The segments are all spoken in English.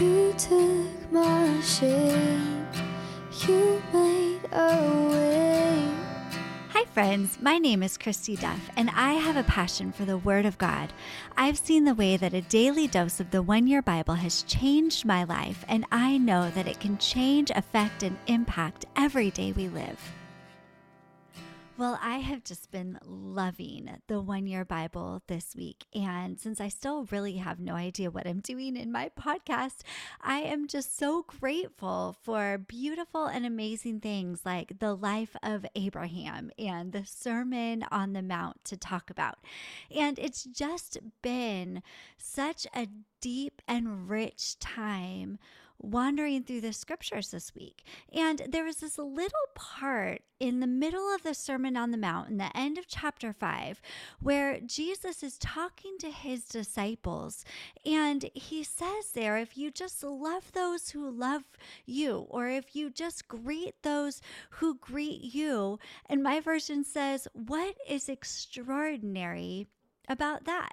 You took my shame, you made a way. Hi, friends. My name is Christy Duff, and I have a passion for the Word of God. I've seen the way that a daily dose of the One Year Bible has changed my life, and I know that it can change, affect, and impact every day we live. Well, I have just been loving the one year Bible this week. And since I still really have no idea what I'm doing in my podcast, I am just so grateful for beautiful and amazing things like the life of Abraham and the Sermon on the Mount to talk about. And it's just been such a deep and rich time wandering through the scriptures this week. And there was this little part in the middle of the Sermon on the Mount, in the end of chapter 5, where Jesus is talking to his disciples. And he says there, if you just love those who love you, or if you just greet those who greet you, and my version says, What is extraordinary? about that.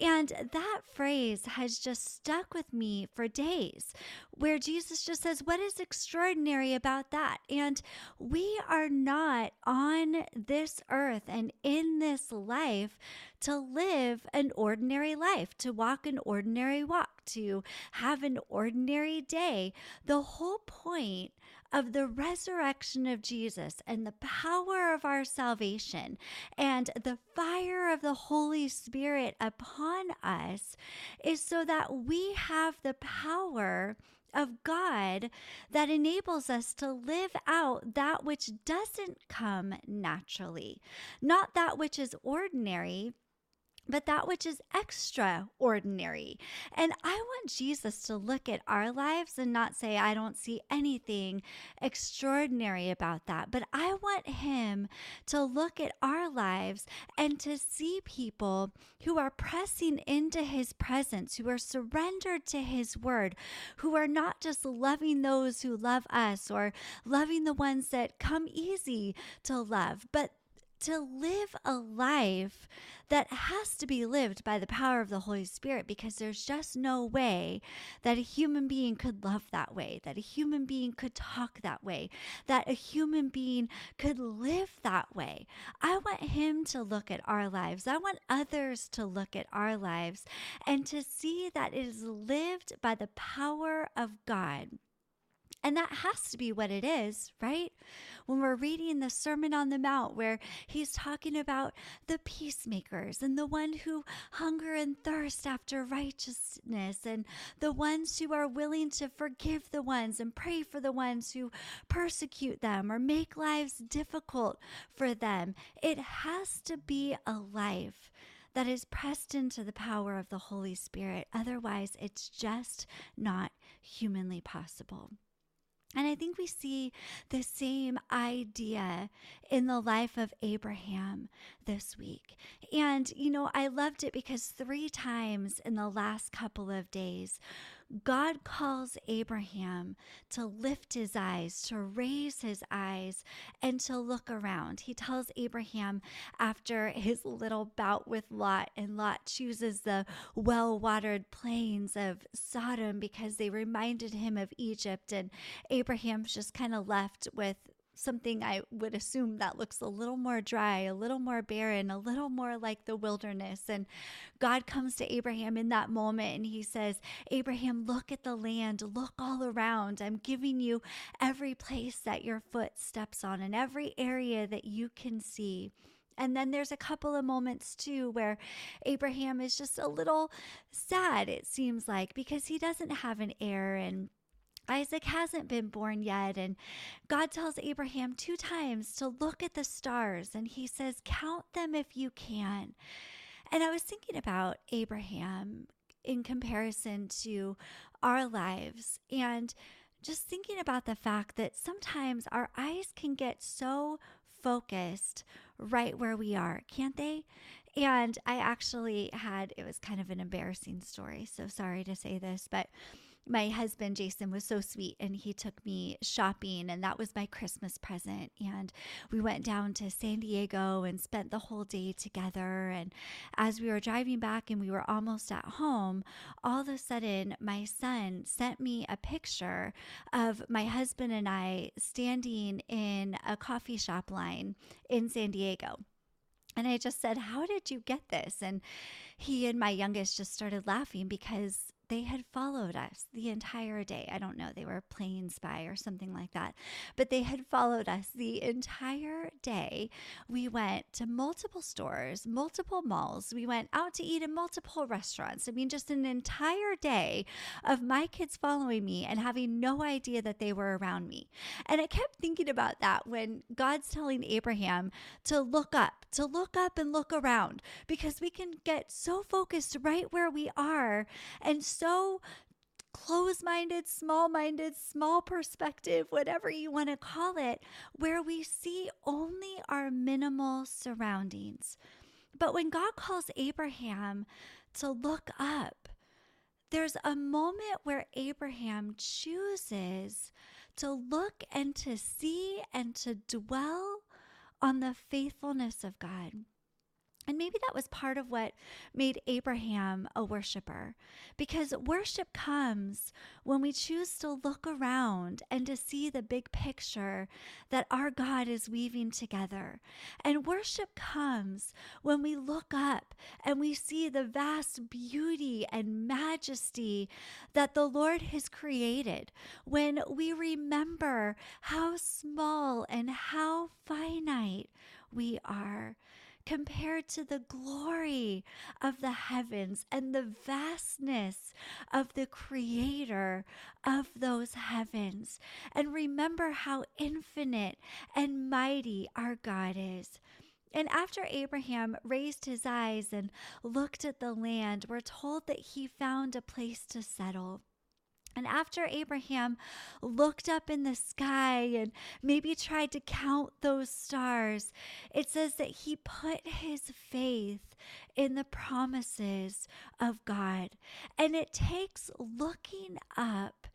And that phrase has just stuck with me for days, where Jesus just says, What is extraordinary about that? And we are not on this earth and in this life to live an ordinary life, to walk an ordinary walk, to have an ordinary day. The whole point of the resurrection of Jesus and the power of our salvation and the fire of the Holy Spirit upon us is so that we have the power of God that enables us to live out that which doesn't come naturally, not that which is ordinary but that which is extraordinary. And I want Jesus to look at our lives and not say, I don't see anything extraordinary about that. But I want him to look at our lives and to see people who are pressing into his presence, who are surrendered to his word, who are not just loving those who love us or loving the ones that come easy to love, but to live a life that has to be lived by the power of the Holy Spirit because there's just no way that a human being could love that way, that a human being could talk that way, that a human being could live that way. I want Him to look at our lives. I want others to look at our lives and to see that it is lived by the power of God. And that has to be what it is, right? When we're reading the Sermon on the Mount, where he's talking about the peacemakers and the one who hunger and thirst after righteousness, and the ones who are willing to forgive the ones and pray for the ones who persecute them or make lives difficult for them. It has to be a life that is pressed into the power of the Holy Spirit. Otherwise, it's just not humanly possible. And I think we see the same idea in the life of Abraham this week. And, you know, I loved it because three times in the last couple of days, God calls Abraham to lift his eyes, to raise his eyes, and to look around. He tells Abraham after his little bout with Lot, and Lot chooses the well watered plains of Sodom because they reminded him of Egypt. And Abraham's just kind of left with something I would assume that looks a little more dry, a little more barren, a little more like the wilderness. And God comes to Abraham in that moment and he says, Abraham, look at the land, look all around. I'm giving you every place that your foot steps on and every area that you can see. And then there's a couple of moments too where Abraham is just a little sad, it seems like, because he doesn't have an heir and Isaac hasn't been born yet. And God tells Abraham two times to look at the stars. And he says, Count them if you can. And I was thinking about Abraham in comparison to our lives and just thinking about the fact that sometimes our eyes can get so focused right where we are, can't they? And I actually had, it was kind of an embarrassing story. So sorry to say this, but my husband Jason was so sweet and he took me shopping and that was my Christmas present. And we went down to San Diego and spent the whole day together. And as we were driving back and we were almost at home all of a sudden my son sent me a picture of my husband and I standing in a coffee shop line in San Diego. And I just said, How did you get this? And he and my youngest just started laughing because they had followed us the entire day. I don't know, they were playing spy or something like that, but they had followed us the entire day. We went to multiple stores, multiple malls. We went out to eat in multiple restaurants. I mean, just an entire day of my kids following me and having no idea that they were around me. And I kept thinking about that when God's telling Abraham to look up, to look up and look around, because we can get so focused right where we are and so close minded, small minded, small perspective, whatever you want to call it, where we see only our minimal surroundings. But when God calls Abraham to look up, there's a moment where Abraham chooses to look and to see and to dwell on the faithfulness of God. And maybe that was part of what made Abraham a worshiper. Because worship comes when we choose to look around and to see the big picture that our God is weaving together. And worship comes when we look up and we see the vast beauty and majesty that the Lord has created. When we remember how small and how finite we are compared to the glory of the heavens and the vastness of the creator of those heavens. And remember how infinite and mighty our God is. And after Abraham raised his eyes and looked at the land, we're told that he found a place to settle. And after Abraham looked up in the sky and maybe tried to count those stars, it says that he put his faith in the promises of God. And it takes looking up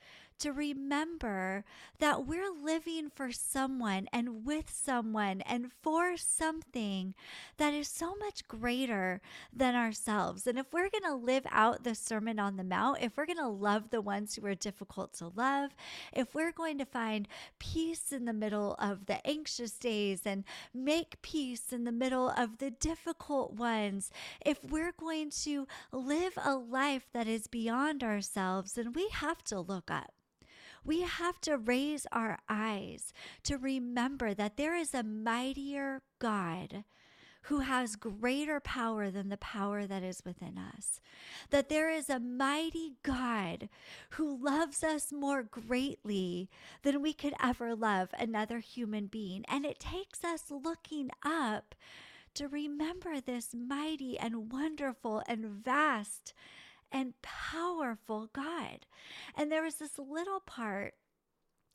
to remember that we're living for someone and with someone and for something that is so much greater than ourselves. And if we're going to live out the Sermon on the Mount, if we're going to love the ones who are difficult to love, if we're going to find peace in the middle of the anxious days and make peace in the middle of the difficult ones, if we're going to live a life that is beyond ourselves, then we have to look up. We have to raise our eyes to remember that there is a mightier God who has greater power than the power that is within us. That there is a mighty God who loves us more greatly than we could ever love another human being. And it takes us looking up to remember this mighty and wonderful and vast and powerful God. And there was this little part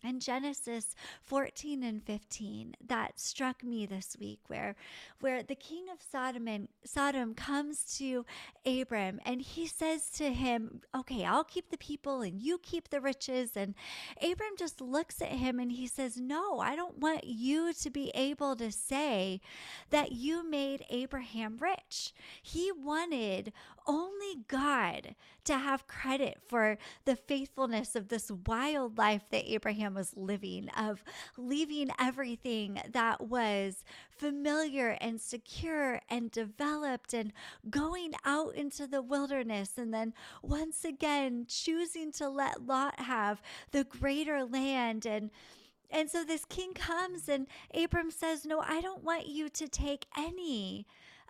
in Genesis 14 and 15 that struck me this week where where the king of Sodom and Sodom comes to Abram and he says to him okay I'll keep the people and you keep the riches. And Abram just looks at him and he says no I don't want you to be able to say that you made Abraham rich. He wanted only God to have credit for the faithfulness of this wild life that Abraham Abraham was living, of leaving everything that was familiar and secure and developed and going out into the wilderness. And then once again, choosing to let Lot have the greater land and and so this king comes and Abram says, No, I don't want you to take any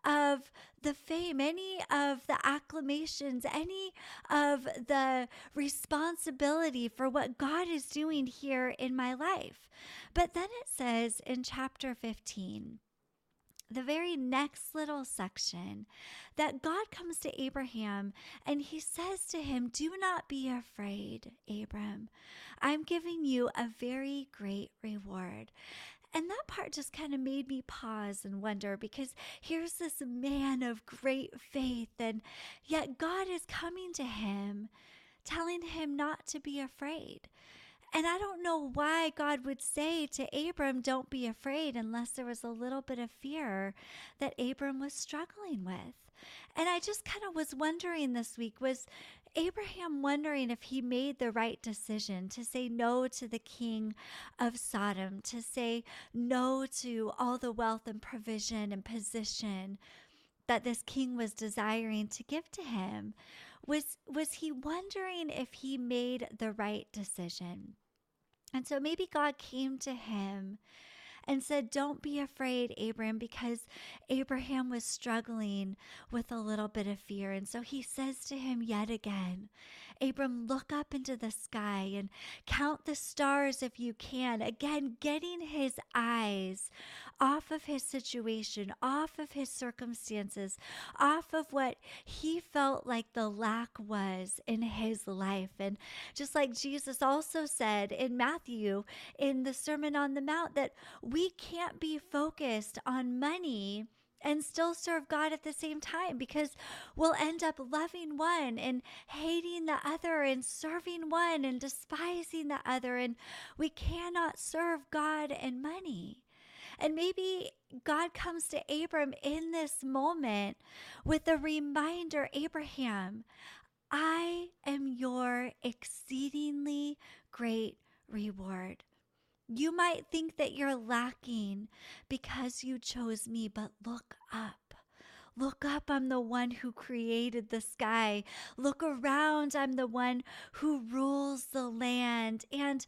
of the fame, any of the acclamations, any of the responsibility for what God is doing here in my life. But then it says in chapter 15, the very next little section that God comes to Abraham and he says to him, Do not be afraid, Abram. I'm giving you a very great reward. And that part just kind of made me pause and wonder because here's this man of great faith, and yet God is coming to him telling him not to be afraid. And I don't know why God would say to Abram, Don't be afraid, unless there was a little bit of fear that Abram was struggling with. And I just kind of was wondering this week was Abraham wondering if he made the right decision to say no to the king of Sodom, to say no to all the wealth and provision and position that this king was desiring to give to him. Was was he wondering if he made the right decision? And so maybe god came to him and said, Don't be afraid, Abram, because Abraham was struggling with a little bit of fear. And so he says to him yet again, Abram, look up into the sky and count the stars if you can. Again, getting his eyes off of his situation, off of his circumstances, off of what he felt like the lack was in his life. And just like Jesus also said in Matthew in the Sermon on the Mount, that we can't be focused on money and still serve God at the same time because we'll end up loving one and hating the other and serving one and despising the other. And we cannot serve God and money. And maybe God comes to Abram in this moment with a reminder Abraham, I am your exceedingly great reward. You might think that you're lacking because you chose me, but look up. Look up, I'm the one who created the sky. Look around, I'm the one who rules the land. And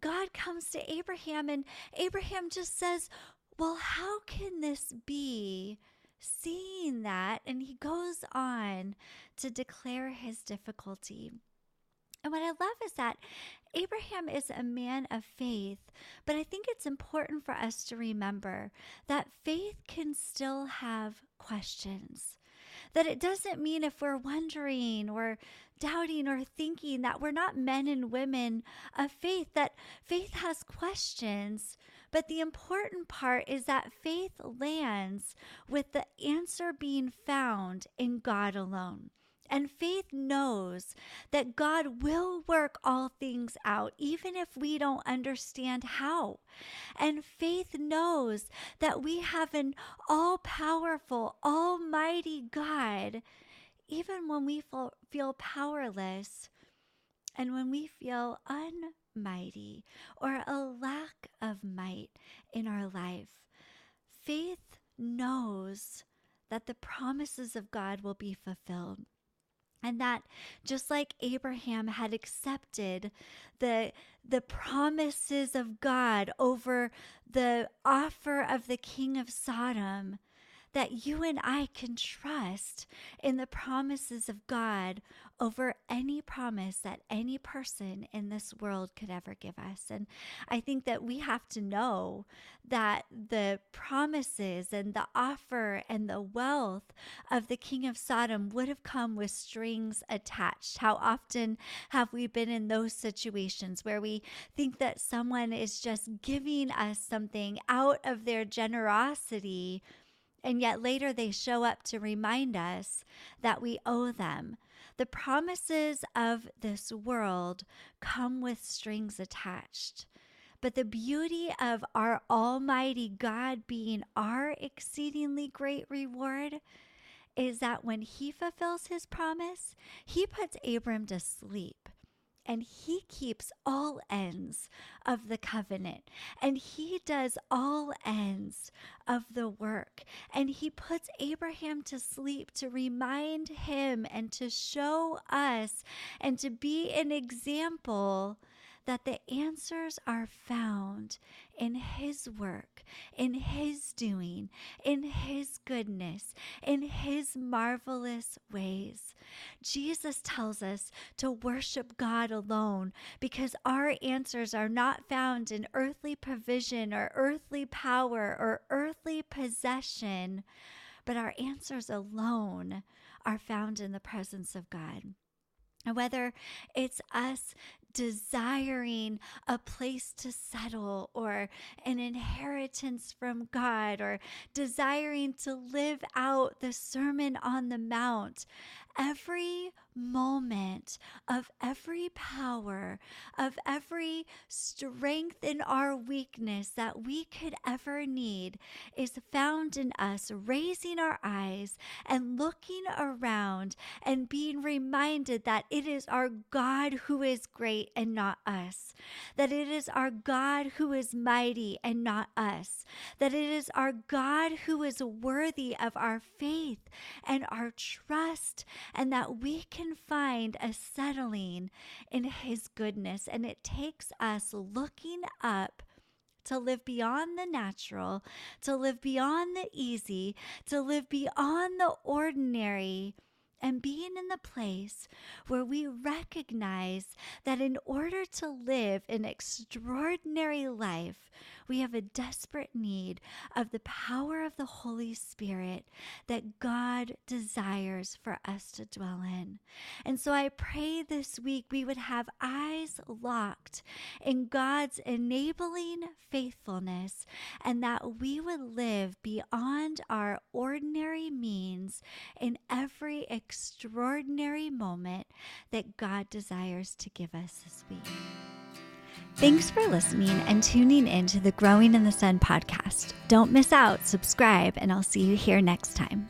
God comes to Abraham, and Abraham just says, Well, how can this be? Seeing that, and he goes on to declare his difficulty. And what I love is that Abraham is a man of faith, but I think it's important for us to remember that faith can still have questions. That it doesn't mean if we're wondering or doubting or thinking that we're not men and women of faith, that faith has questions. But the important part is that faith lands with the answer being found in God alone. And faith knows that God will work all things out, even if we don't understand how. And faith knows that we have an all powerful, almighty God, even when we feel, feel powerless and when we feel unmighty or a lack of might in our life. Faith knows that the promises of God will be fulfilled and that just like Abraham had accepted the the promises of God over the offer of the king of Sodom that you and I can trust in the promises of God over any promise that any person in this world could ever give us. And I think that we have to know that the promises and the offer and the wealth of the king of Sodom would have come with strings attached. How often have we been in those situations where we think that someone is just giving us something out of their generosity? And yet later they show up to remind us that we owe them. The promises of this world come with strings attached. But the beauty of our Almighty God being our exceedingly great reward is that when He fulfills His promise, He puts Abram to sleep and he keeps all ends of the covenant. And he does all ends of the work. And he puts Abraham to sleep to remind him and to show us and to be an example that the answers are found in His work, in His doing, in His goodness, in His marvelous ways. Jesus tells us to worship God alone because our answers are not found in earthly provision or earthly power or earthly possession, but our answers alone are found in the presence of God. And whether it's us desiring a place to settle or an inheritance from God or desiring to live out the Sermon on the Mount, every moment of every power, of every strength in our weakness that we could ever need is found in us raising our eyes and looking around and being reminded that it is our God who is great and not us, that it is our God who is mighty and not us, that it is our God who is worthy of our faith and our trust and that we can find a settling in His goodness. And it takes us looking up to live beyond the natural, to live beyond the easy, to live beyond the ordinary and being in the place where we recognize that in order to live an extraordinary life, we have a desperate need of the power of the Holy Spirit that God desires for us to dwell in. And so I pray this week we would have eyes locked in God's enabling faithfulness and that we would live beyond our ordinary means in every extraordinary moment that God desires to give us this week. Thanks for listening and tuning in to the Growing in the Sun podcast. Don't miss out, subscribe, and I'll see you here next time.